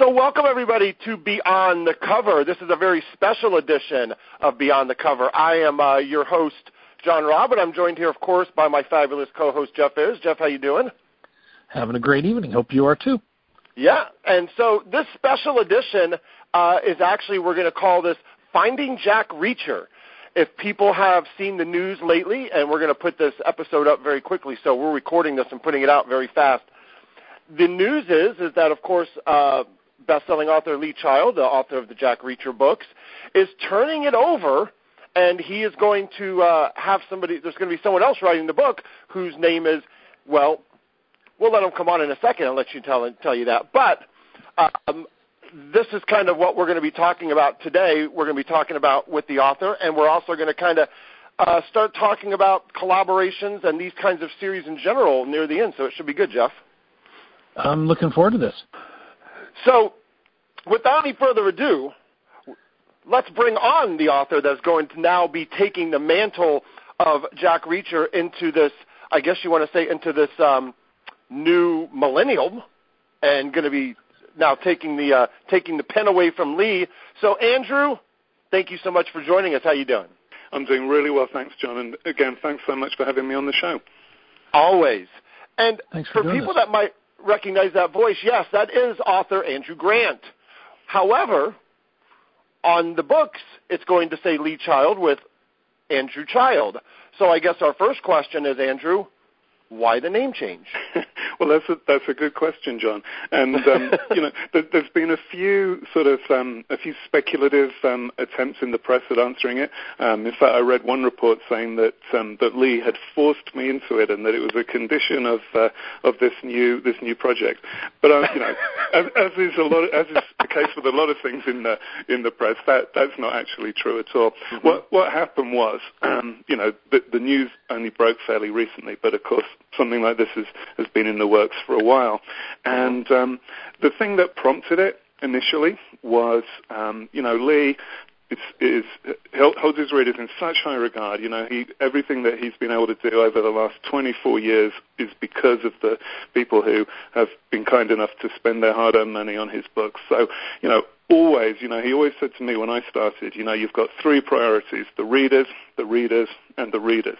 So, welcome everybody to Beyond the Cover. This is a very special edition of Beyond the Cover. I am uh, your host, John and I'm joined here, of course, by my fabulous co-host, Jeff Ayers. Jeff, how you doing? Having a great evening. Hope you are too. Yeah, and so this special edition uh, is actually we're going to call this Finding Jack Reacher. If people have seen the news lately, and we're going to put this episode up very quickly, so we're recording this and putting it out very fast. The news is is that of course. Uh, best-selling author Lee Child, the author of the Jack Reacher books, is turning it over, and he is going to uh, have somebody. There's going to be someone else writing the book whose name is well. We'll let him come on in a second and let you tell tell you that. But um, this is kind of what we're going to be talking about today. We're going to be talking about with the author, and we're also going to kind of uh, start talking about collaborations and these kinds of series in general near the end. So it should be good, Jeff. I'm looking forward to this. So, without any further ado, let's bring on the author that's going to now be taking the mantle of Jack Reacher into this, I guess you want to say, into this um, new millennium, and going to be now taking the uh, taking the pen away from Lee. So, Andrew, thank you so much for joining us. How you doing? I'm doing really well, thanks, John. And again, thanks so much for having me on the show. Always. And Thanks for, for people this. that might recognize that voice, yes, that is author Andrew Grant. However, on the books, it's going to say Lee Child with Andrew Child. So I guess our first question is, Andrew, why the name change? well, that's a, that's a good question, John. And um, you know, there, has been a few sort of um, a few speculative um, attempts in the press at answering it. Um, in fact, I read one report saying that um, that Lee had forced me into it, and that it was a condition of uh, of this new this new project. But um, you know, as, as is a lot, as is the case with a lot of things in the in the press, that that's not actually true at all. Mm-hmm. What what happened was, you know, the, the news only broke fairly recently, but of course something like this has, has been in the works for a while. And um, the thing that prompted it initially was, um, you know, Lee it's, is holds his readers in such high regard. You know, he everything that he's been able to do over the last 24 years is because of the people who have been kind enough to spend their hard-earned money on his books. So, you know, always, you know, he always said to me when I started, you know, you've got three priorities: the readers, the readers, and the readers.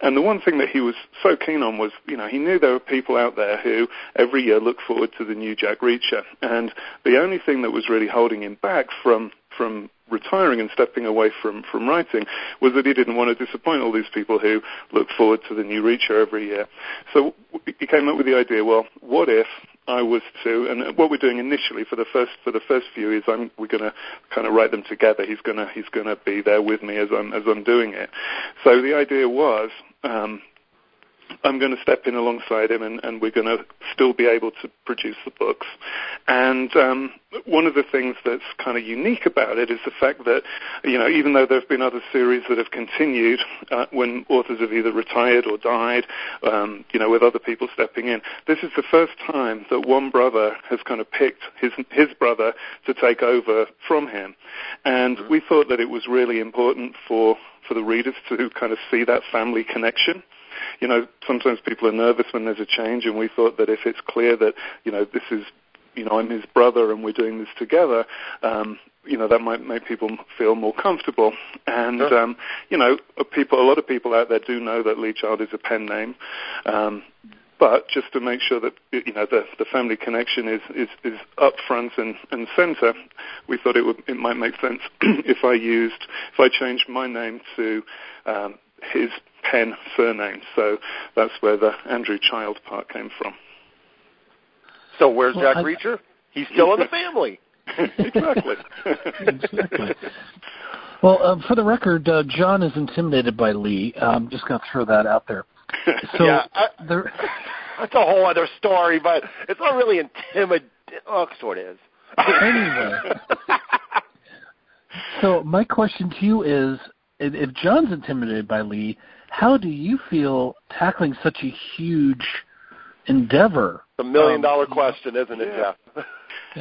And the one thing that he was so keen on was, you know, he knew there were people out there who every year look forward to the new Jack Reacher, and the only thing that was really holding him back from from retiring and stepping away from, from writing was that he didn't want to disappoint all these people who look forward to the new Reacher every year. So he came up with the idea, well, what if I was to, and what we're doing initially for the first for the first few is I'm we're going to kind of write them together. He's going to he's going to be there with me as I'm as I'm doing it. So the idea was um, I'm going to step in alongside him, and, and we're going to still be able to produce the books. And um, one of the things that's kind of unique about it is the fact that, you know, even though there have been other series that have continued uh, when authors have either retired or died, um, you know, with other people stepping in, this is the first time that one brother has kind of picked his his brother to take over from him. And we thought that it was really important for for the readers to kind of see that family connection you know, sometimes people are nervous when there's a change, and we thought that if it's clear that, you know, this is, you know, I'm his brother and we're doing this together, um, you know, that might make people feel more comfortable. And, sure. um, you know, people, a lot of people out there do know that Lee Child is a pen name. Um, but just to make sure that you know the, the family connection is, is, is up front and, and center, we thought it would it might make sense if I used if I changed my name to um, his pen surname. So that's where the Andrew Child part came from. So where's well, Jack I, Reacher? He's still in the family. exactly. exactly. Well, um, for the record, uh, John is intimidated by Lee. I'm just going to throw that out there. So yeah, I, there, that's a whole other story, but it's not really intimidating. Oh, sort of is. anyway. so my question to you is, if John's intimidated by Lee, how do you feel tackling such a huge endeavor? The million dollar um, question, isn't it, yeah. Jeff? yeah.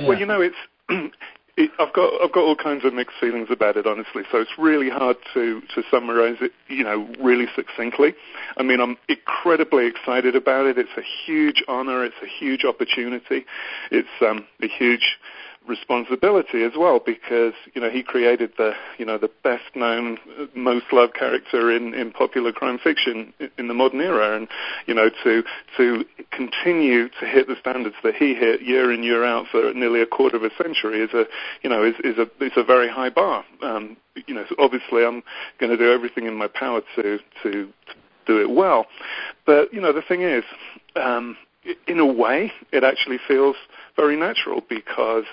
Well, you know, it's. It, I've got I've got all kinds of mixed feelings about it, honestly. So it's really hard to to summarize it, you know, really succinctly. I mean, I'm incredibly excited about it. It's a huge honor. It's a huge opportunity. It's um, a huge responsibility as well because you know he created the you know the best known most loved character in in popular crime fiction in the modern era. And you know to to continue to hit the standards that he hit year in year out for nearly a quarter of a century is a you know is is a is a very high bar. Um you know so obviously I'm going to do everything in my power to to, to do it well. But you know the thing is um in a way, it actually feels very natural because,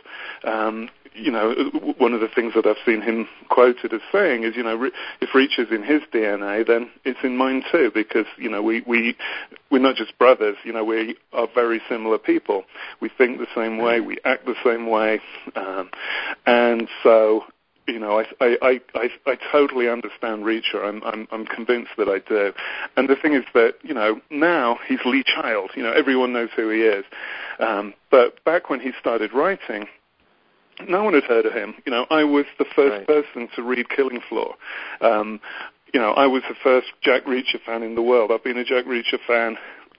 um, you know, one of the things that I've seen him quoted as saying is, you know, if Reach is in his DNA, then it's in mine too, because you know we we we're not just brothers. You know, we are very similar people. We think the same way, we act the same way, um, and so you know, I, I, I, I totally understand Reacher. I'm, I'm, I'm convinced that I do. And the thing is that, you know, now he's Lee Child. You know, everyone knows who he is. Um, but back when he started writing, no one had heard of him. You know, I was the first right. person to read Killing Floor. Um, you know, I was the first Jack Reacher fan in the world. I've been a Jack Reacher fan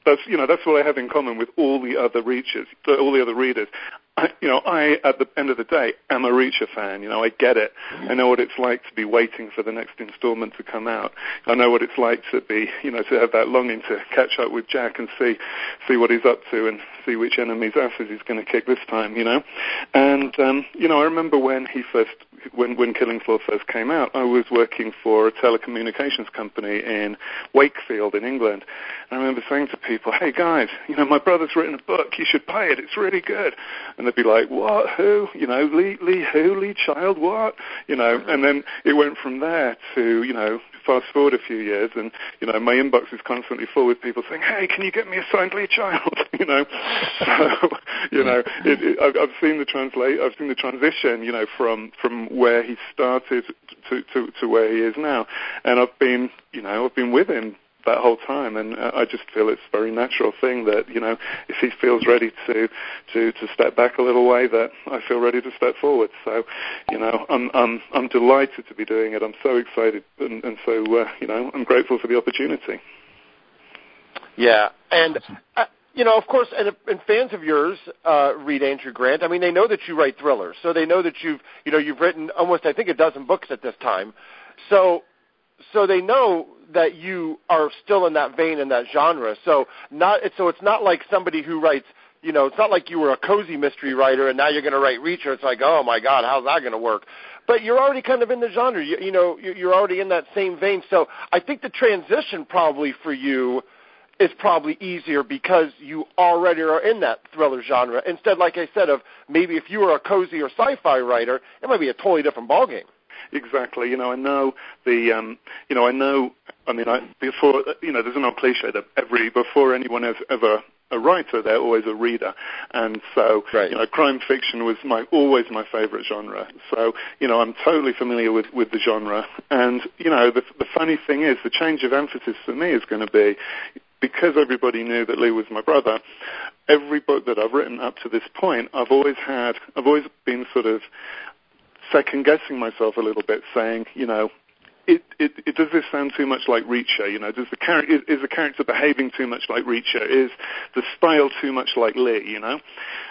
that's you know that's what I have in common with all the other reachers, all the other readers. You know, I at the end of the day am a Reacher fan. You know, I get it. I know what it's like to be waiting for the next installment to come out. I know what it's like to be, you know, to have that longing to catch up with Jack and see see what he's up to and see which enemy's asses he's going to kick this time. You know, and um, you know, I remember when he first when when Killing Floor first came out, I was working for a telecommunications company in Wakefield in England. And I remember saying to people, "Hey guys, you know, my brother's written a book. You should buy it. It's really good." And they'd be like, "What? Who? You know, Lee, Lee, who? Lee Child? What? You know?" Mm-hmm. And then it went from there to, you know, fast forward a few years, and you know, my inbox is constantly full with people saying, "Hey, can you get me a signed Lee Child?" you know, so you know, mm-hmm. it, it, I've, I've seen the translate, I've seen the transition, you know, from from where he started to to to where he is now, and I've been, you know, I've been with him that whole time. And uh, I just feel it's a very natural thing that you know if he feels ready to to to step back a little way, that I feel ready to step forward. So you know I'm I'm I'm delighted to be doing it. I'm so excited and, and so uh, you know I'm grateful for the opportunity. Yeah, and. Uh, you know, of course, and, and fans of yours uh, read Andrew Grant. I mean, they know that you write thrillers, so they know that you've, you know, you've written almost, I think, a dozen books at this time. So, so they know that you are still in that vein in that genre. So not so it's not like somebody who writes you know, it's not like you were a cozy mystery writer and now you're going to write Reacher. It's like, oh my God, how's that going to work? But you're already kind of in the genre. You, you know, you're already in that same vein. So I think the transition probably for you is probably easier because you already are in that thriller genre. Instead, like I said, of maybe if you were a cozy or sci-fi writer, it might be a totally different ballgame. Exactly. You know, I know the. Um, you know, I know. I mean, I, before you know, there's an old cliche that every before anyone has ever a writer, they're always a reader, and so right. you know, crime fiction was my always my favorite genre. So you know, I'm totally familiar with with the genre, and you know, the the funny thing is, the change of emphasis for me is going to be because everybody knew that Lee was my brother. Every book that I've written up to this point, I've always had, I've always been sort of second guessing myself a little bit, saying, you know, it, it, it, does this sound too much like Reacher? You know, does the character is, is, the character behaving too much like Reacher? Is the style too much like Lee? You know,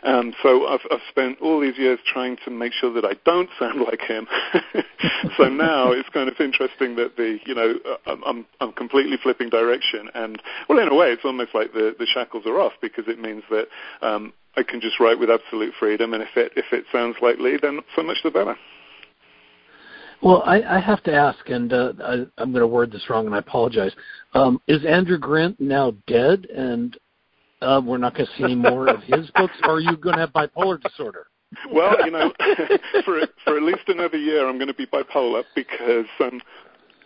um, so I've, I've spent all these years trying to make sure that I don't sound like him. so now it's kind of interesting that the you know uh, I'm I'm completely flipping direction, and well, in a way, it's almost like the the shackles are off because it means that um, I can just write with absolute freedom, and if it if it sounds like Lee, then so much the better. Well, I, I have to ask, and uh, I, I'm going to word this wrong, and I apologize. Um, is Andrew Grant now dead, and uh, we're not going to see any more of his books, or are you going to have bipolar disorder? Well, you know, for for at least another year, I'm going to be bipolar because, um,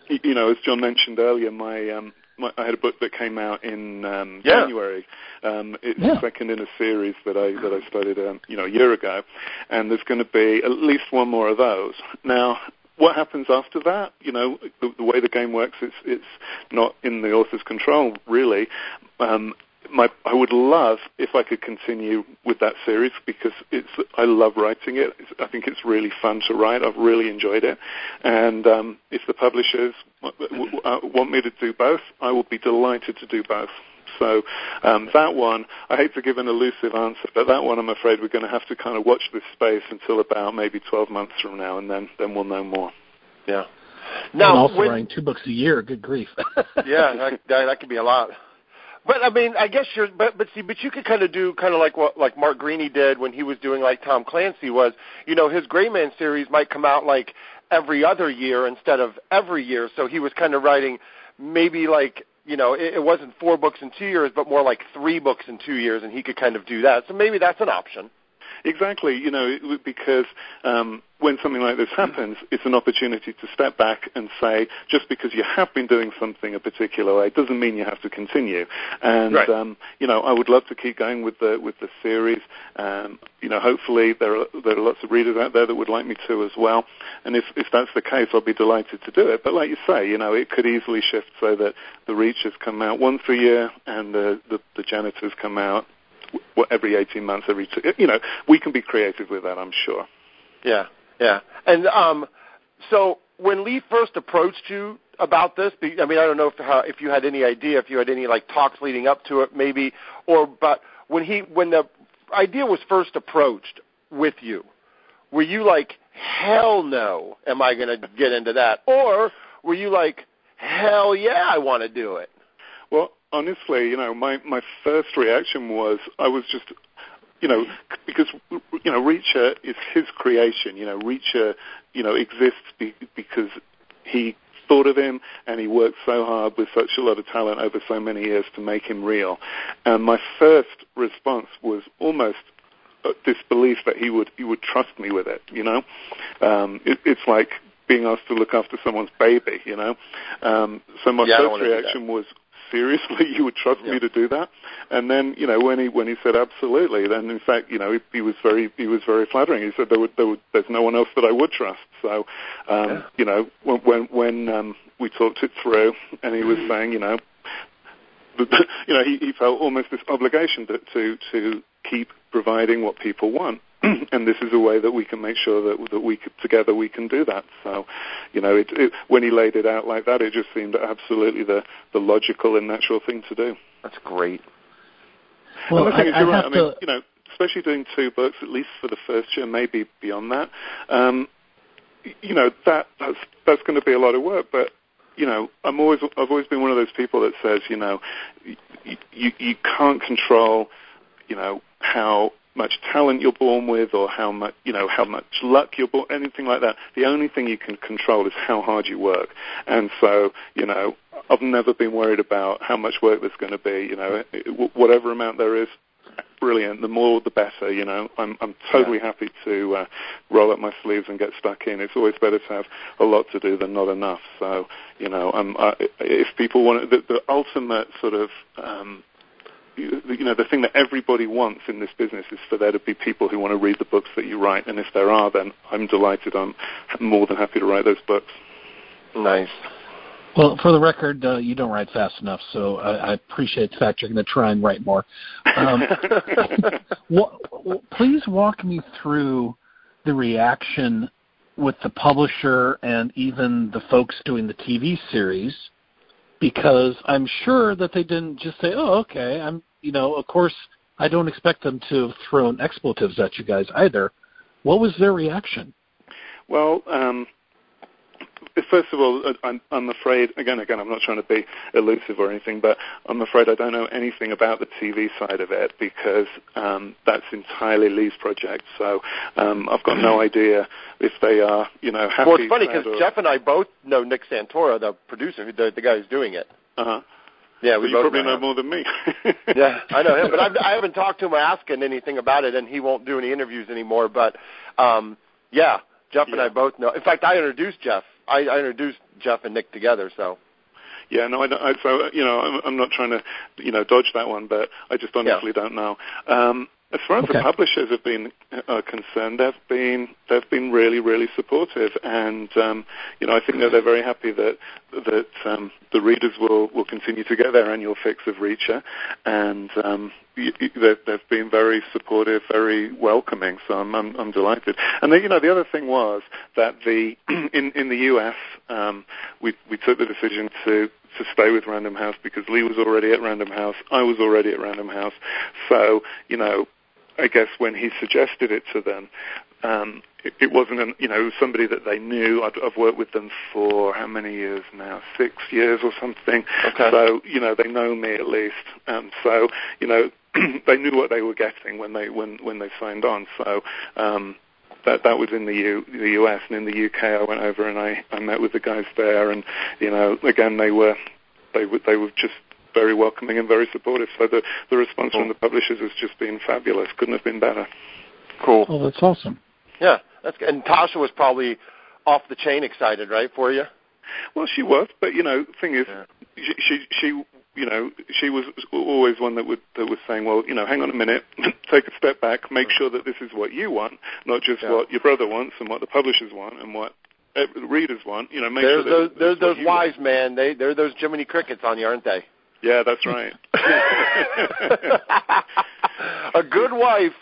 you know, as John mentioned earlier, my um, my, I had a book that came out in um, yeah. January. Um, it's yeah. the second in a series that I that I started, um, you know, a year ago, and there's going to be at least one more of those. Now, what happens after that? You know, the, the way the game works, it's it's not in the author's control really. Um, my, I would love if I could continue with that series because it's I love writing it. It's, I think it's really fun to write. I've really enjoyed it, and um, if the publishers uh, want me to do both, I will be delighted to do both. So um, that one, I hate to give an elusive answer, but that one I'm afraid we're going to have to kind of watch this space until about maybe 12 months from now, and then then we'll know more. Yeah. Now, and also when, writing two books a year. Good grief. yeah, that, that, that could be a lot. But I mean, I guess you're, but but see, but you could kind of do kind of like what like Mark Greaney did when he was doing like Tom Clancy was, you know, his Gray Man series might come out like every other year instead of every year. So he was kind of writing maybe like you know it, it wasn't four books in two years, but more like three books in two years, and he could kind of do that. So maybe that's an option. Exactly, you know, because um, when something like this happens, it's an opportunity to step back and say, just because you have been doing something a particular way doesn't mean you have to continue. And right. um, you know, I would love to keep going with the with the series. Um, you know, hopefully there are there are lots of readers out there that would like me to as well. And if if that's the case, I'll be delighted to do it. But like you say, you know, it could easily shift so that the Reachers come out once a year and the the, the janitors come out every 18 months, every two, you know, we can be creative with that, I'm sure. Yeah, yeah. And um, so when Lee first approached you about this, I mean, I don't know if how, if you had any idea, if you had any like talks leading up to it, maybe, or but when he when the idea was first approached with you, were you like, hell no, am I going to get into that, or were you like, hell yeah, I want to do it? Well, honestly, you know, my my first reaction was I was just, you know, because you know, Reacher is his creation. You know, Reacher, you know, exists be, because he thought of him and he worked so hard with such a lot of talent over so many years to make him real. And my first response was almost disbelief that he would he would trust me with it. You know, um, it, it's like being asked to look after someone's baby. You know, um, so my yeah, first reaction was seriously you would trust yeah. me to do that. And then you know when he when he said absolutely then in fact you know he, he was very he was very flattering. He said there would, there would there's no one else that I would trust. So um yeah. you know when when when um we talked it through and he was saying you know you know he, he felt almost this obligation to to to keep providing what people want and this is a way that we can make sure that that we could, together we can do that. So, you know, it, it, when he laid it out like that, it just seemed absolutely the the logical and natural thing to do. That's great. Well, and the thing I, is, you're I right. have I mean, to... you know, especially doing two books, at least for the first year, maybe beyond that. Um, you know, that that's that's going to be a lot of work, but you know, I'm always I've always been one of those people that says, you know, you you, you can't control, you know, how much talent you're born with or how much you know how much luck you're born anything like that. The only thing you can control is how hard you work. And so you know i've never been worried about how much work there's going to be you know whatever amount there is brilliant. The more the better you know. I'm i'm totally yeah. happy to uh, roll up my sleeves and get stuck in. It's always better to have a lot to do than not enough. So you know i'm I, if people want the, the ultimate sort of um you know, the thing that everybody wants in this business is for there to be people who want to read the books that you write. And if there are, then I'm delighted. I'm more than happy to write those books. Nice. Well, for the record, uh, you don't write fast enough, so I, I appreciate the fact you're going to try and write more. Um, please walk me through the reaction with the publisher and even the folks doing the TV series because I'm sure that they didn't just say, "Oh, okay." I'm, you know, of course, I don't expect them to have thrown expletives at you guys either. What was their reaction? Well, um, first of all, uh, I'm, I'm afraid, again, again, I'm not trying to be elusive or anything, but I'm afraid I don't know anything about the TV side of it because um, that's entirely Lee's project. So um, I've got no idea if they are, you know, happy. Well, it's funny because or... Jeff and I both know Nick Santora, the producer, the, the guy who's doing it. Uh-huh. Yeah, we you probably know, know more than me. yeah, I know him, but I've, I haven't talked to him asking anything about it, and he won't do any interviews anymore. But um, yeah, Jeff yeah. and I both know. In fact, I introduced Jeff. I, I introduced Jeff and Nick together. So yeah, no, I, don't, I so you know, I'm, I'm not trying to you know dodge that one, but I just honestly yeah. don't know. Um, as far as Okay. the publishers have been uh, concerned, they've been they've been really really supportive, and um, you know I think that they're very happy that that um, the readers will will continue to get their annual fix of Reacher, and um, y- y- they've, they've been very supportive, very welcoming. So I'm I'm, I'm delighted. And then, you know the other thing was that the in in the US um, we we took the decision to to stay with Random House because Lee was already at Random House, I was already at Random House. So, you know, I guess when he suggested it to them, um, it, it wasn't, an, you know, somebody that they knew. I'd, I've worked with them for how many years now? Six years or something. Okay. So, you know, they know me at least. Um, so, you know, they knew what they were getting when they when when they signed on. So. Um, that that was in the U, the US and in the UK. I went over and I, I met with the guys there, and you know, again they were they were they were just very welcoming and very supportive. So the the response cool. from the publishers has just been fabulous. Couldn't have been better. Cool. Oh, that's awesome. Yeah, that's good. And Tasha was probably off the chain excited, right, for you? Well, she was, but you know, thing is, Yeah. she, she she you know she was always one that would that was saying, well, you know, hang on a minute, take a step back, make sure that this is what you want, not just Yeah. what your brother wants and what the publishers want and what the readers want. You know, make There's sure those that there's those wise want. man. They they're those Jiminy crickets on you, aren't they? Yeah, that's right. a good wife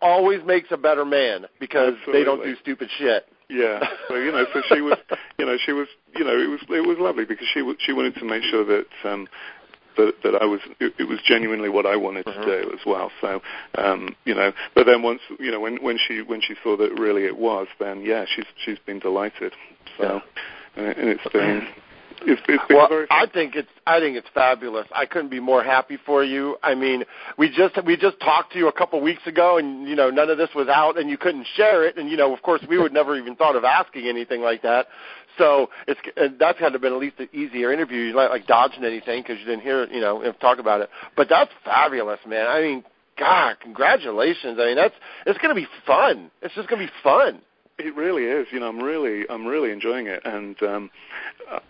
always makes a better man because they don't do stupid shit. Yeah. So you know, so she was, you know, she was, you know, it was it was lovely because she was, she wanted to make sure that um that that I was it, it was genuinely what I wanted to do as well. So um you know, but then once you know when when she when she saw that really it was, then yeah, she's she's been delighted. So uh, and it's been it's, it's Well, I think it's I think it's fabulous. I couldn't be more happy for you. I mean, we just we just talked to you a couple weeks ago, and you know none of this was out, and you couldn't share it, and you know of course we would never even thought of asking anything like that. So it's that's had to have been at least an easier interview. You like like dodging anything because you didn't hear it, you know, and talk about it. But that's fabulous, man. I mean, God, congratulations. I mean, that's it's going to be fun. It's just going to be fun. It really is. You know, I'm really, I'm really enjoying it, and um,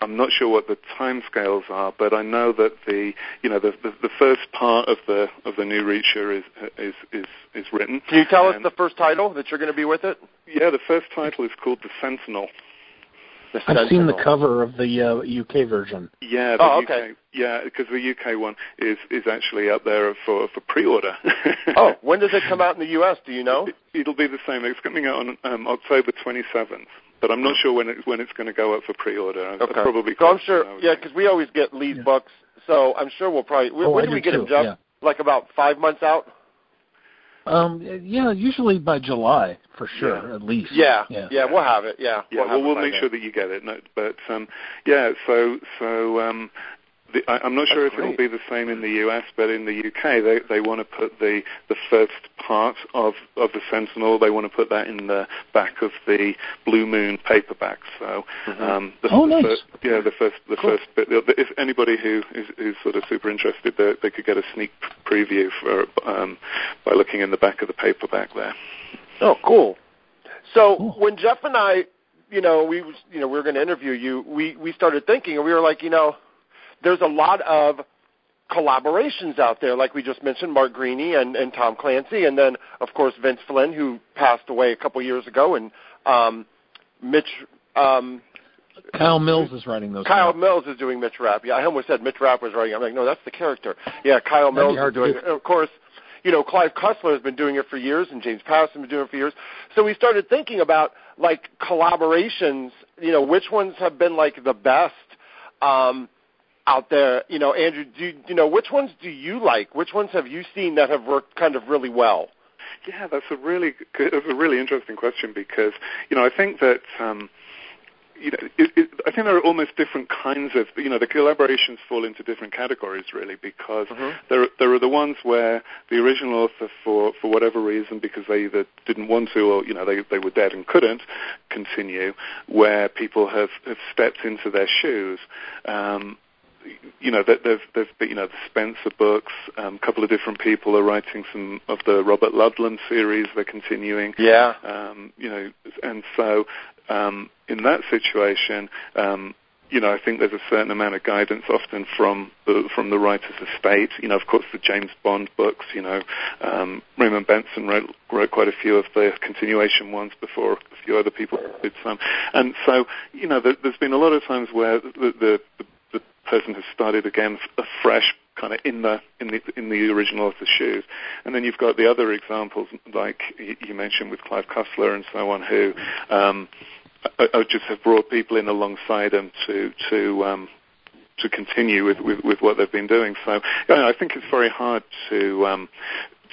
I'm not sure what the timescales are, but I know that the, you know, the, the the first part of the of the new Reacher is is is is written. Can you tell us the first title that you're going to be with it? Yeah, the first title is called The Sentinel. The I've seen the cover of the uh, UK version. Yeah, the Oh, UK, okay. Yeah, because the UK one is is actually up there for for pre-order. Oh, when does it come out in the U.S.? Do you know? It, will be the same. It's coming out on um, October 27th, but I'm not sure when it's when it's going to go up for pre-order. I- I Okay. Probably. So I'm sure. Yeah, because we always get Lee's Yeah. books. So I'm sure we'll probably. When, Oh, when I do we do get him, too, Jeff? yeah. Like about five months out. Um, yeah, usually by July for sure, Yeah. at least. Yeah, yeah. we'll have it. Yeah, Yeah, we'll, have well, we'll make then. sure that you get it. No, but um, yeah, so so um, the, I, I'm not sure That's if it'll be the same in the US, but in the UK, they they want to put the the first part of of the Sentinel. They want to put that in the back of the Blue Moon paperback. So Mhm. um, the, Oh, the nice. first, yeah, the first the Cool. first bit. If anybody who is, is sort of super interested, they, they could get a sneak preview for um, by looking in the back of the paperback there. Oh, cool. So Cool. when Jeff and I, you know, we you know, we were going to interview you. We we started thinking, and we were like, you know, there's a lot of collaborations out there, like we just mentioned, Mark Greaney and, and Tom Clancy, and then of course Vince Flynn, who passed away a couple years ago, and um, Mitch. Um, Kyle Mills is writing those. Kyle now. Mills is doing Mitch Rapp. Yeah, I almost said Mitch Rapp was writing. I'm like, no, that's the character. Yeah, Kyle Mills is doing it. Of course, you know, Clive Cussler has been doing it for years, and James Patterson has been doing it for years. So we started thinking about like collaborations. You know, which ones have been like the best um, out there? You know, Andrew, do you, you know which ones do you like? Which ones have you seen that have worked kind of really well? Yeah, that's a really good, that's a really interesting question because you know I think that um, you know it, it, I think there are almost different kinds of you know the collaborations fall into different categories really because Mhm. there there are the ones where the original author for for whatever reason because they either didn't want to or you know they they were dead and couldn't continue where people have have stepped into their shoes. Um, you know, there's, there's you know the Spencer books. Um, a couple of different people are writing some of the Robert Ludlum series. They're continuing. Yeah. Um, you know, and so um, in that situation, um, you know, I think there's a certain amount of guidance often from the from the writer's estate. You know, of course, the James Bond books. You know, um, Raymond Benson wrote wrote quite a few of the continuation ones before a few other people did some. And so, you know, there, there's been a lot of times where the, the, the person has started again afresh kind of in the in the in the original author's shoes, and then you've got the other examples like you mentioned with Clive Cussler and so on, who um, just have brought people in alongside them to to um, to continue with, with, with what they've been doing. So you know, I think it's very hard to um,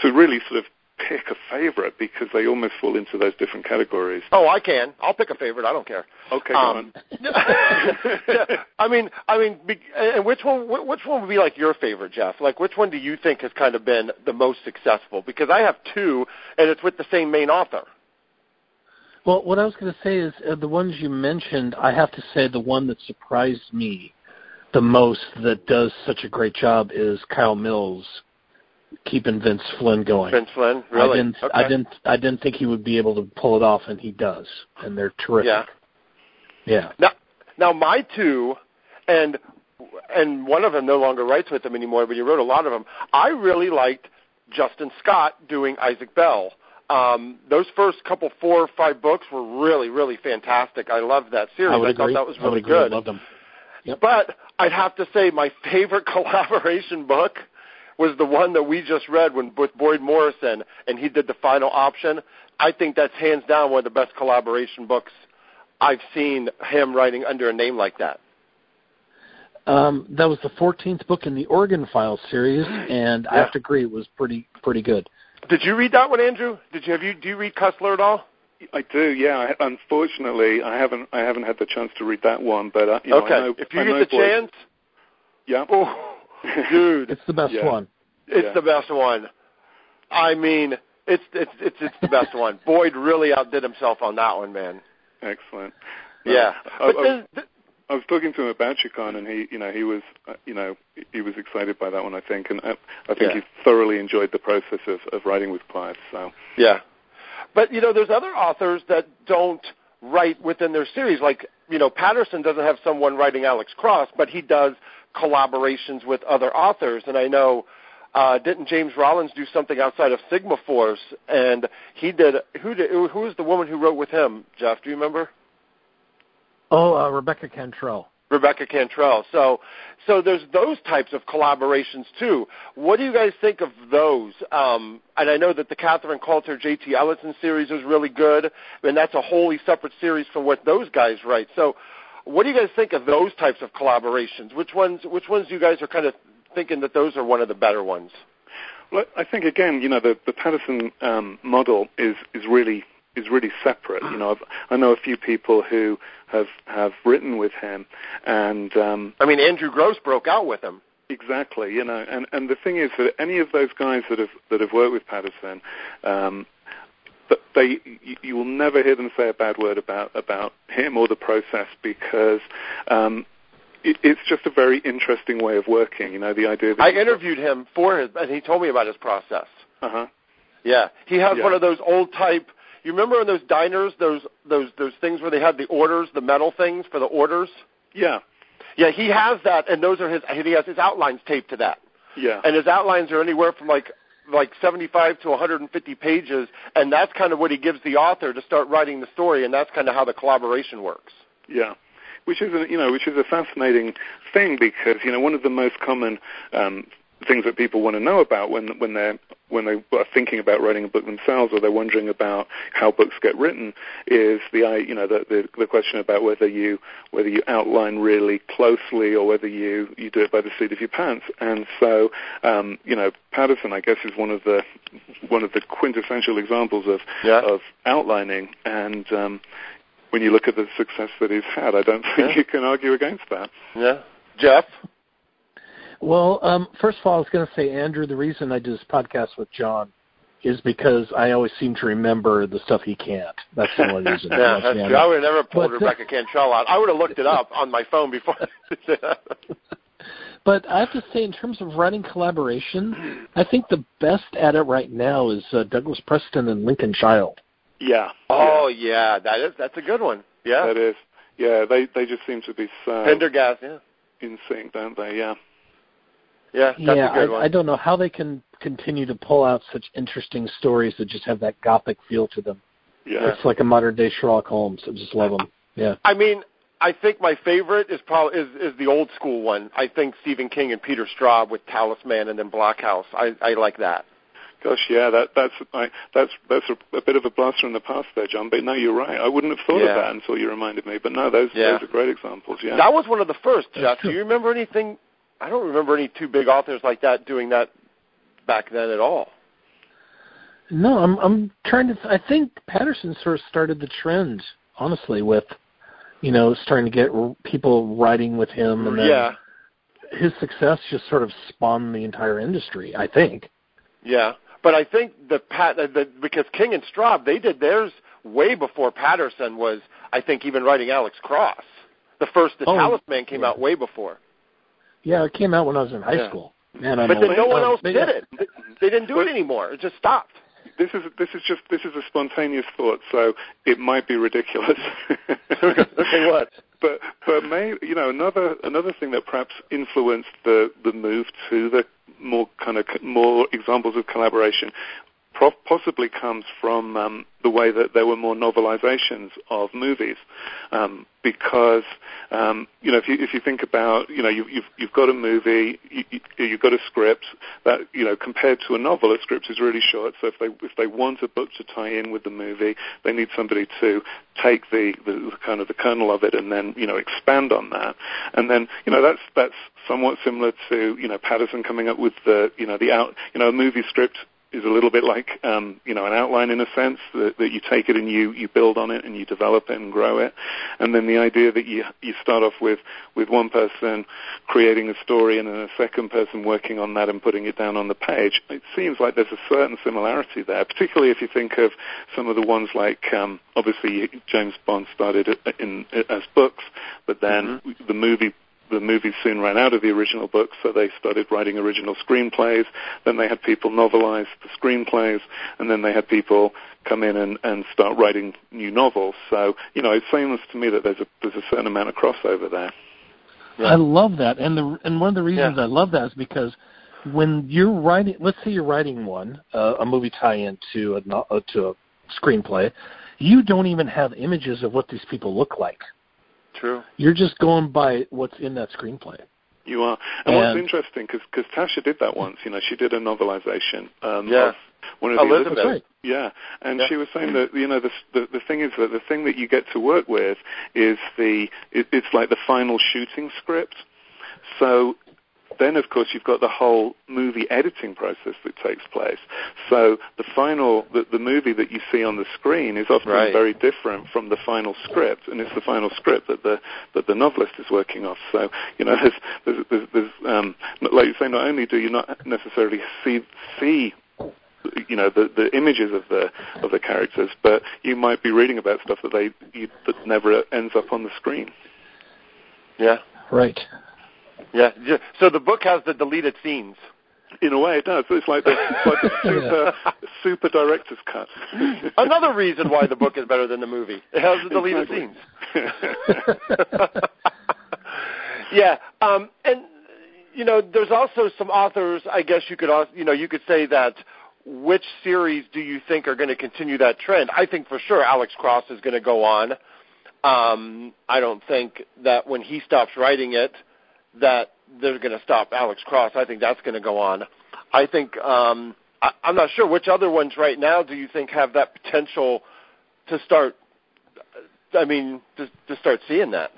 to really sort of pick a favorite because they almost fall into those different categories. Oh, I can. I'll pick a favorite. I don't care. Okay, Um, go on. I mean, I mean, be- and which one? Which one would be like your favorite, Jeff? Like, which one do you think has kind of been the most successful? Because I have two, and it's with the same main author. Well, what I was going to say is uh, the ones you mentioned. I have to say the one that surprised me the most that does such a great job is Kyle Mills keeping Vince Flynn going. Vince Flynn, really? I didn't. Okay. I didn't. I didn't think he would be able to pull it off, and he does. And they're terrific. Yeah. Yeah. Now, now my two, and and one of them no longer writes with them anymore, but he wrote a lot of them. I really liked Justin Scott doing Isaac Bell. Um, those first couple, four or five books were really, really fantastic. I loved that series. I would thought that was I really. I good. loved them. Yep. But I'd have to say my favorite collaboration book was the one that we just read when with Boyd Morrison and he did the final option. I think that's hands down one of the best collaboration books I've seen him writing under a name like that. Um, that was the 14th book in the Oregon Files series, and I have to agree, it was pretty pretty good. Did you read that one, Andrew? Did you have you do you read Cussler at all? I do, yeah. I, unfortunately, I haven't I haven't had the chance to read that one, but uh, you know, okay, I know, if you I know get the Boyd- chance, yeah, oh, dude, It's the best Yeah. one. it's Yeah. the best one. I mean, it's it's it's it's the best one. Boyd really outdid himself on that one, man. excellent. Yeah, I, but I, then, th- I was talking to him about Chicon, and he, you know, he was, uh, you know, he was excited by that one, I think, and I, I think Yeah. he thoroughly enjoyed the process of, of writing with Clive. So, Yeah. But you know, there's other authors that don't write within their series. Like, you know, Patterson doesn't have someone writing Alex Cross, but he does collaborations with other authors. And I know uh didn't James Rollins do something outside of Sigma Force and he did who did who was the woman who wrote with him, Jeff, do you remember? Oh, uh, Rebecca Cantrell. Rebecca Cantrell. So, so there's those types of collaborations too. What do you guys think of those? Um, and I know that the Catherine Coulter, J.T. Ellison series was really good, and that's a wholly separate series from what those guys write. So, what do you guys think of those types of collaborations? Which ones? Which ones you guys are kind of thinking that those are one of the better ones? well, I think again, you know, the the Patterson um, model is is really is really separate. You know, I've, I know a few people who have have written with him, and um, I mean, Andrew Gross broke out with him. Exactly, you know, and and the thing is that any of those guys that have that have worked with Patterson, um, they you, you will never hear them say a bad word about about him or the process because um, it, it's just a very interesting way of working. You know, the idea that I interviewed him for his, and he told me about his process. Uh huh. Yeah, he has Yeah. one of those old type. You remember in those diners, those those those things where they had the orders, the metal things for the orders. Yeah. Yeah, he has that, and those are his. He has his outlines taped to that, Yeah. and his outlines are anywhere from like like 75 to 150 pages, and that's kind of what he gives the author to start writing the story, and that's kind of how the collaboration works. Yeah, which is a, you know which is a fascinating thing because you know one of the most common um, things that people want to know about when when they're when they are thinking about writing a book themselves or they're wondering about how books get written is the i- you know the, the the question about whether you whether you outline really closely or whether you you do it by the seat of your pants and so um, you know Patterson I guess is one of the one of the quintessential examples of Yeah. of outlining and um, when you look at the success that he's had, I don't think Yeah. you can argue against that. Yeah, Jeff. Well, um, first of all, I was going to say, Andrew, the reason I do this podcast with John is because I always seem to remember the stuff he can't. That's the only reason. Yeah, that's true. I would have never pulled But, Rebecca Cantrell out. I would have looked it up on my phone before. But I have to say, in terms of writing collaboration, I think the best at it right now is uh, Douglas Preston and Lincoln Child. Yeah. oh yeah, that is that's a good one. yeah. Yeah, That is. Yeah, they they just seem to be so Pendergast. Yeah, in sync, don't they? Yeah. Yeah, that's yeah, a good I, one. I don't know how they can continue to pull out such interesting stories that just have that gothic feel to them. Yeah. It's like a modern day Sherlock Holmes. I just love them. Yeah. I mean, I think my favorite is probably is, is the old school one. I think Stephen King and Peter Straub with Talisman and then Black House. I I like that. Gosh, yeah, that that's I, that's that's a, a, bit of a blaster in the past there, John. But no, you're right. I wouldn't have thought yeah. of that until you reminded me. But no, those yeah. those are great examples. Yeah, that was one of the first. Jeff, do you remember anything? I don't remember any two big authors like that doing that back then at all. No, I'm I'm trying to. Th- I think Patterson sort of started the trend, honestly, with you know starting to get r- people writing with him, and then yeah. his success just sort of spawned the entire industry. I think. Yeah, but I think the Pat the, because King and Straub they did theirs way before Patterson was. I think even writing Alex Cross. The first The Oh, Talisman came yeah. out way before. Yeah, it came out when I was in high Yeah. school. Man, I'm But then old. no one else but did yeah. it. They- They didn't do it anymore. It just stopped. this is this is just this is a spontaneous thought, so it might be ridiculous. okay, what? But but may you know another another thing that perhaps influenced the the move to the more kind of more examples of collaboration pro- possibly comes from um, the way that there were more novelizations of movies, um, because um, you know if you if you think about you know you, you've you've got a movie, you, you- you've got a script that you know compared to a novel, a script is really short. So if they if they want a book to tie in with the movie, they need somebody to take the, the, the kind of the kernel of it and then you know expand on that. And then you know that's that's somewhat similar to you know Patterson coming up with the you know the out you know a movie script is a little bit like um, you know an outline in a sense that, that you take it and you, you build on it and you develop it and grow it, and then the idea that you you start off with with one person creating a story and then a second person working on that and putting it down on the page. It seems like there's a certain similarity there, particularly if you think of some of the ones like um, obviously James Bond started in, as books, but then the movie the movies soon ran out of the original books, so they started writing original screenplays. Then they had people novelize the screenplays, and then they had people come in and, and start writing new novels. So, you know, it seems to me that there's a there's a certain amount of crossover there. Yeah. I love that, and the and one of the reasons Yeah. I love that is because when you're writing, let's say you're writing one, uh, a movie tie-in to a uh, to a screenplay, you don't even have images of what these people look like. True. You're just going by what's in that screenplay. You are. And, what's interesting, because Tasha did that once, you know, she did a novelization um, Yeah. of one of the Elizabeth. That's. Yeah, and Yeah. she was saying that you know the, the the thing is that the thing that you get to work with is the it, it's like the final shooting script. So then, of course, you've got the whole movie editing process that takes place. So the final the, the movie that you see on the screen is often Right. very different from the final script, and it's the final script that the that the novelist is working off. So you know, there's there's, there's, there's um, like you say, not only do you not necessarily see see you know the the images of the of the characters, but you might be reading about stuff that they you, that never ends up on the screen. Yeah. Right. Yeah. So the book has the deleted scenes. In a way, it does. It's like the, it's like the super super director's cut. Another reason why the book is better than the movie. It has the deleted Exactly. scenes. yeah, um, and you know, there's also some authors. I guess you could, you know, you could say that. Which series do you think are going to continue that trend? I think for sure Alex Cross is going to go on. Um, I don't think that when he stops writing it, that they're going to stop Alex Cross. I think that's going to go on. I think um, I, I'm not sure which other ones right now do you think have that potential to start. I mean, to, to start seeing that.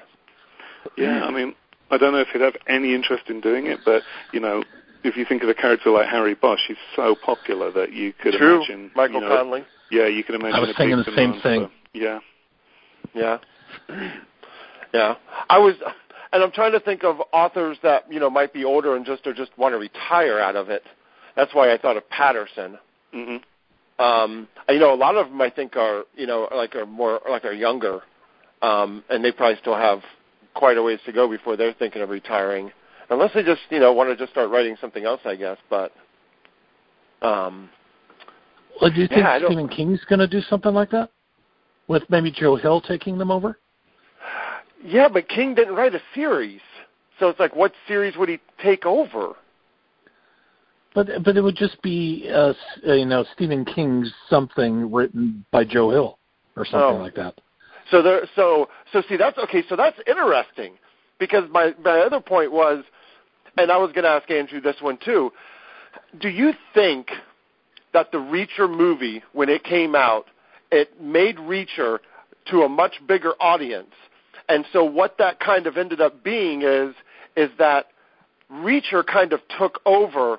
Yeah, I mean, I don't know if he'd have any interest in doing it, but you know, if you think of a character like Harry Bosch, he's so popular that you could True, imagine. Michael you know, Connelly. Yeah, you can imagine. I was a thinking the same thing. for- yeah. Yeah. Yeah. I was and I'm trying to think of authors that, you know, might be older and just or just want to retire out of it. That's why I thought of Patterson. hmm Um you know, a lot of them I think are, you know, like are more like are younger. Um and they probably still have quite a ways to go before they're thinking of retiring. Unless they just, you know, want to just start writing something else, I guess, but um Well, do you think Yeah, Stephen King's going to do something like that? With maybe Joe Hill taking them over? Yeah, but King didn't write a series. So it's like what series would he take over? But but it would just be uh, uh, you know Stephen King's something written by Joe Hill or something Oh. like that. So there, so so see that's okay. So that's interesting because my my other point was, and I was going to ask Andrew this one too. Do you think that the Reacher movie, when it came out, it made Reacher to a much bigger audience. And so what that kind of ended up being is is that Reacher kind of took over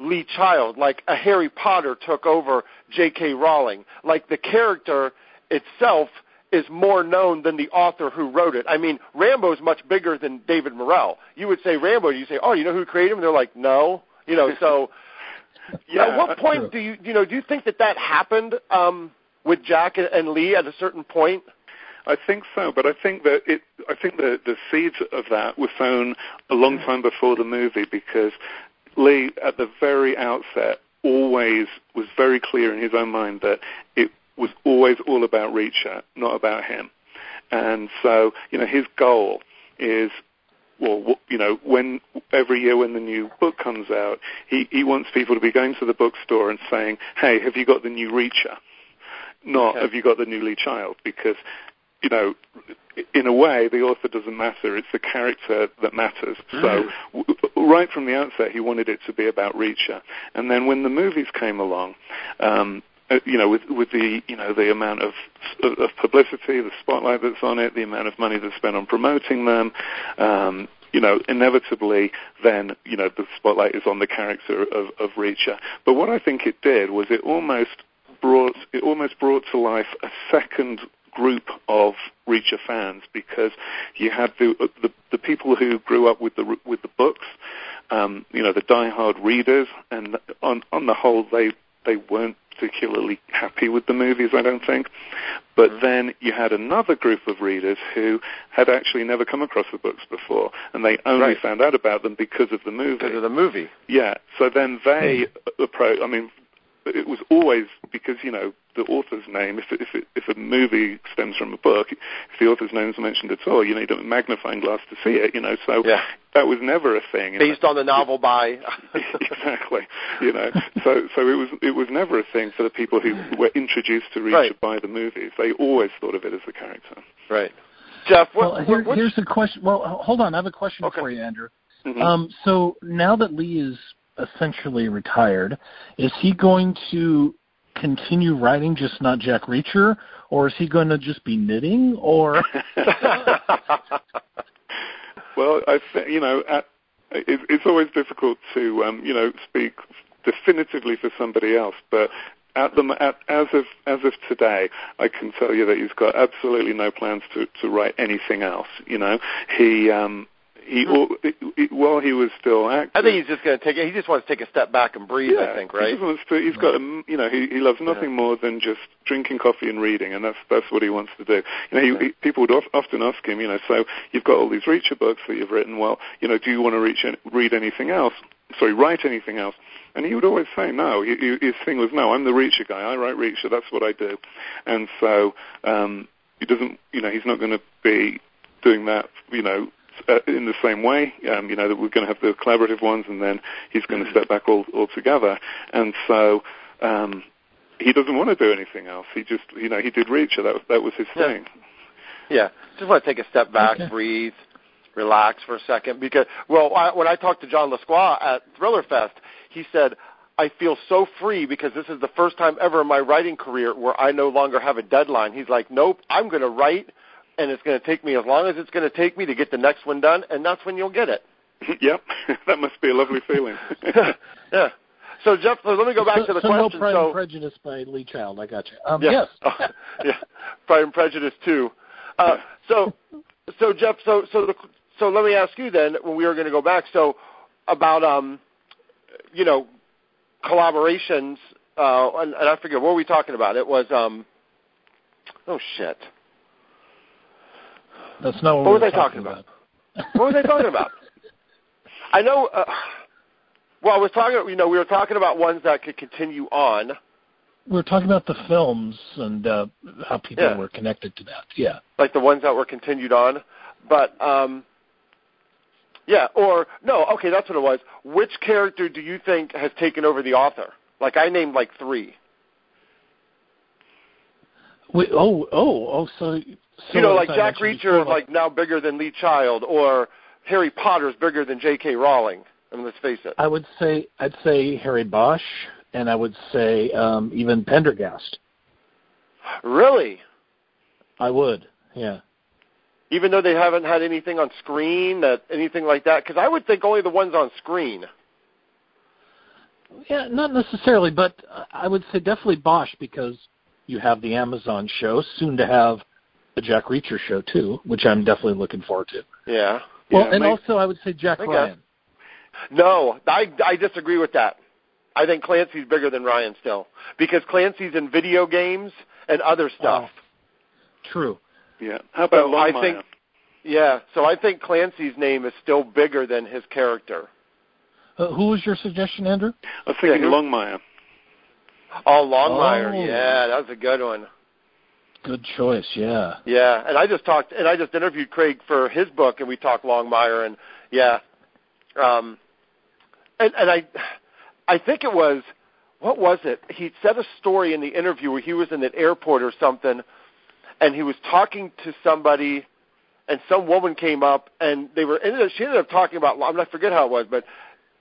Lee Child, like a Harry Potter took over J.K. Rowling. Like the character itself is more known than the author who wrote it. I mean, Rambo is much bigger than David Morrell. You would say Rambo, you say, "Oh, you know who created him?" They're like, "No." You know, so yeah, at what point do you you know do you think that that happened um, with Jack and Lee at a certain point? I think so, but I think that it. I think the the seeds of that were sown a long time before the movie because Lee, at the very outset, always was very clear in his own mind that it was always all about Reacher, not about him. And so, you know, his goal is, well, you know, when every year when the new book comes out, he, he wants people to be going to the bookstore and saying, hey, have you got the new Reacher? Not, Okay. have you got the new Lee Child? Because, you know, in a way, the author doesn't matter. It's the character that matters. So, w- right from the outset, he wanted it to be about Reacher. And then when the movies came along, um, uh, you know, with with the you know the amount of of publicity, the spotlight that's on it, the amount of money that's spent on promoting them, um, you know, inevitably then you know the spotlight is on the character of, of Reacher. But what I think it did was it almost brought it almost brought to life a second group of Reacher fans because you had the uh, the, the people who grew up with the with the books, um, you know, the diehard readers, and on on the whole they they weren't particularly happy with the movies, I don't think. But mm-hmm. then you had another group of readers who had actually never come across the books before, and they only Right. found out about them because of the movie. Because of the movie. Yeah. So then they hmm. approach. I mean, it was always because you know the author's name. If if it, if a movie stems from a book, if the author's name is mentioned at all, you need a magnifying glass to see it. You know, so Yeah. that was never a thing. Based on the novel by. exactly. You know, so so it was it was never a thing for the people who were introduced to Reacher Right. by the movies. They always thought of it as the character. right. Jeff, what, well, here, what, here's the question. Well, hold on. I have a question Okay. for you, Andrew. Mhm. Um, so now that Lee is essentially retired, is he going to continue writing, just not Jack Reacher, or is he going to just be knitting? Or Well, I think you know, at, it, it's always difficult to um, you know speak definitively for somebody else, but at the at, as of as of today, I can tell you that he's got absolutely no plans to to write anything else. You know, he um, he al- while he was still active. I think he's just going to take it. He just wants to take a step back and breathe. yeah, I think, He right? just wants to, he's got, a, you know, he, he loves nothing more than just drinking coffee and reading, and that's that's what he wants to do. You know, he, he, people would of, often ask him, you know, so you've got all these Reacher books that you've written. Well, you know, do you want to reach read anything else? Sorry, write anything else? And he would always say no. He, he, his thing was no. I'm the Reacher guy. I write Reacher. That's what I do. And so um, he doesn't, you know, he's not going to be doing that, you know, uh, in the same way. Um, you know that we're going to have the collaborative ones, and then he's going to step back all altogether. And so um, he doesn't want to do anything else. He just, you know, he did Reacher. That was that was his Yeah. thing. Yeah, just want to take a step back, Okay. breathe, relax for a second. Because, well, I, when I talked to John Lescroart at Thriller Fest, he said, I feel so free because this is the first time ever in my writing career where I no longer have a deadline. He's like, nope, I'm going to write, and it's going to take me as long as it's going to take me to get the next one done, and that's when you'll get it. yep, that must be a lovely feeling. yeah. So, Jeff, let me go back so, to the so question. no Pride so, and Prejudice by Lee Child. I got you. Um, yeah. Yes. Oh, yeah. Pride and Prejudice too. Uh, so, so Jeff, so so the, so let me ask you then, when we were going to go back, so about um, you know, collaborations, uh, and, and I forget what were we talking about. It was um, oh shit, That's not what, What we were they talking about? what were they talking about? I know. Uh, well, I was talking. You know, we were talking about ones that could continue on. We were talking about the films and uh, how people Yeah. were connected to that. Yeah. like the ones that were continued on. But um yeah, or no, okay, that's what it was. Which character do you think has taken over the author? Like I named like three. Wait, oh, oh, oh. So you know, like Jack Reacher is like now bigger than Lee Child, or Harry Potter is bigger than J.K. Rowling. I mean, let's face it. I would say I'd say Harry Bosch and I would say um, even Pendergast. Really? I would, yeah. Even though they haven't had anything on screen, that anything like that, because I would think only the ones on screen. Yeah, not necessarily, but I would say definitely Bosch because you have the Amazon show, soon to have the Jack Reacher show too, which I'm definitely looking forward to. Yeah. Well, Yeah, and my- also I would say Jack Okay. Ryan. No, I I disagree with that. I think Clancy's bigger than Ryan still because Clancy's in video games and other stuff. True. Yeah. How about So I Longmire? think- Yeah, so I think Clancy's name is still bigger than his character. Uh, who was your suggestion, Andrew? I was thinking Yeah, Longmire. Oh, Longmire. Oh. Yeah, that was a good one. Good choice. Yeah. Yeah, and I just talked and I just interviewed Craig for his book, and we talked Longmire, and yeah, um, and and I, I think it was what was it? He said a story in the interview where he was in an airport or something, and he was talking to somebody, and some woman came up, and they were ended up, she ended up talking about I'm not forget how it was, but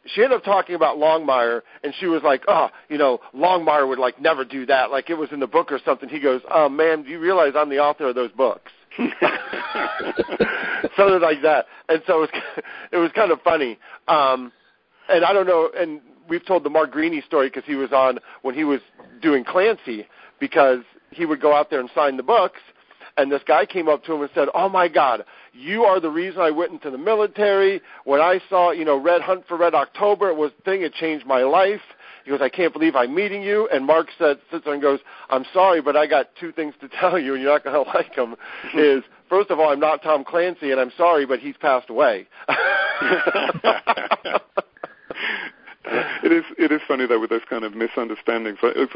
she ended up talking about Longmire, and she was like, "Oh, you know, Longmire would like never do that. Like it was in the book or something." He goes, "Oh, ma'am, do you realize I'm the author of those books?" something like that. And so it was, it was kind of funny. Um, and I don't know. And we've told the Mark Greaney story because he was on when he was doing Clancy because he would go out there and sign the books. And this guy came up to him and said, "Oh my God, you are the reason I went into the military. When I saw, you know, Red Hunt for Red October, it was a thing. It changed my life." He goes, "I can't believe I'm meeting you." And Mark said, sits there and goes, "I'm sorry, but I got two things to tell you, and you're not going to like them. Is first of all, I'm not Tom Clancy, and I'm sorry, but he's passed away." It is it is funny though with those kind of misunderstandings. As,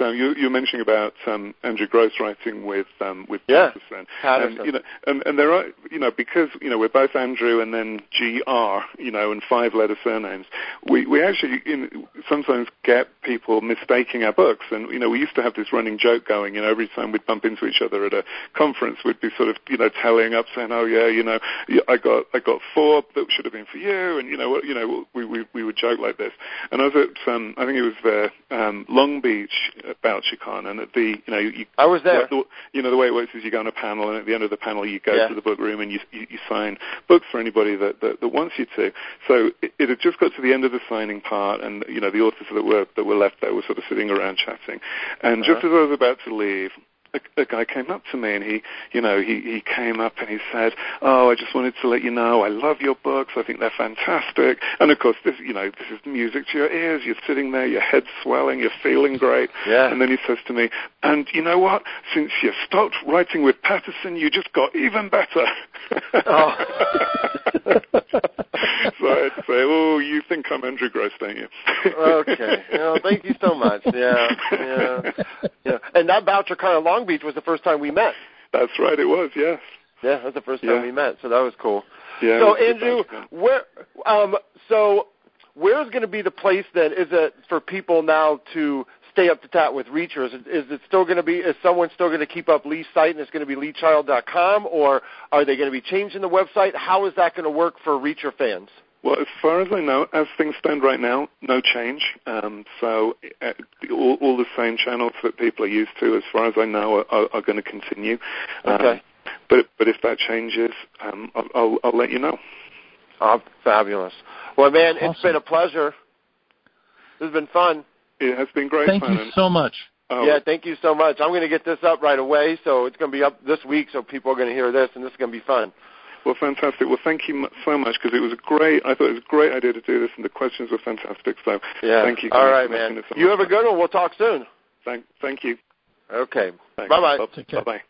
um, you you're mentioning about um, Andrew Gross writing with um, with Yeah, Patterson, Patterson. and you know, and, and there are you know because you know we're both Andrew and then Gr, you know, and five letter surnames. We we actually in, sometimes get people mistaking our books, and you know we used to have this running joke going. You know, every time we'd bump into each other at a conference, we'd be sort of you know tallying up, saying, "Oh yeah, you know, I got I got four that should have been for you," and you know what you know we we we would joke like this. And I was at um, I think it was the um, Long Beach Bouchercon, and at the you know you I was there. the, you know the way it works is you go on a panel, and at the end of the panel you go Yeah. to the book room and you, you you sign books for anybody that, that that wants you to. So it, it had just got to the end of the signing part, and you know the authors that were that were left there were sort of sitting around chatting, and just Uh-huh. as I was about to leave. A, a guy came up to me and he, you know, he, he came up and he said, "Oh, I just wanted to let you know I love your books. I think they're fantastic." And of course, this, you know, this is music to your ears. You're sitting there, your head's swelling, you're feeling great. Yeah. And then he says to me, "And you know what? Since you stopped writing with Patterson, you just got even better." Oh. so I'd say, "Oh, you think I'm Andrew Gross, don't you?" okay. Well, thank you so much. Yeah, yeah, yeah. And that Bouchercon of Long Beach was the first time we met. That's right. It was. Yes. Yeah, that's the first time Yeah. we met, so that was cool. Yeah. so was a good Andrew, where um so where's going to be the place then? Is it for people now to stay up to date with Reacher? Is it, is it still going to be? Is someone still going to keep up Lee's site and it's going to be leechild.com, or are they going to be changing the website? How is that going to work for Reacher fans? Well, as far as I know, as things stand right now, no change. Um, so uh, all, all the same channels that people are used to, as far as I know, are, are, are going to continue. Um, Okay. but but if that changes, um, I'll, I'll, I'll let you know. Oh, fabulous. Well, man, it's been a pleasure. This has been fun. It has been great Thank fun. you so much. oh, Yeah, thank you so much. I'm going to get this up right away, so it's going to be up this week, so people are going to hear this, and this is going to be fun. Well, fantastic. Well, thank you so much because it was a great. I thought it was a great idea to do this, and the questions were fantastic. So Yeah. thank you. All guys right, for making man. so You have a good one. We'll talk soon. Thank, thank you. Okay. Bye-bye. Take care. Bye bye.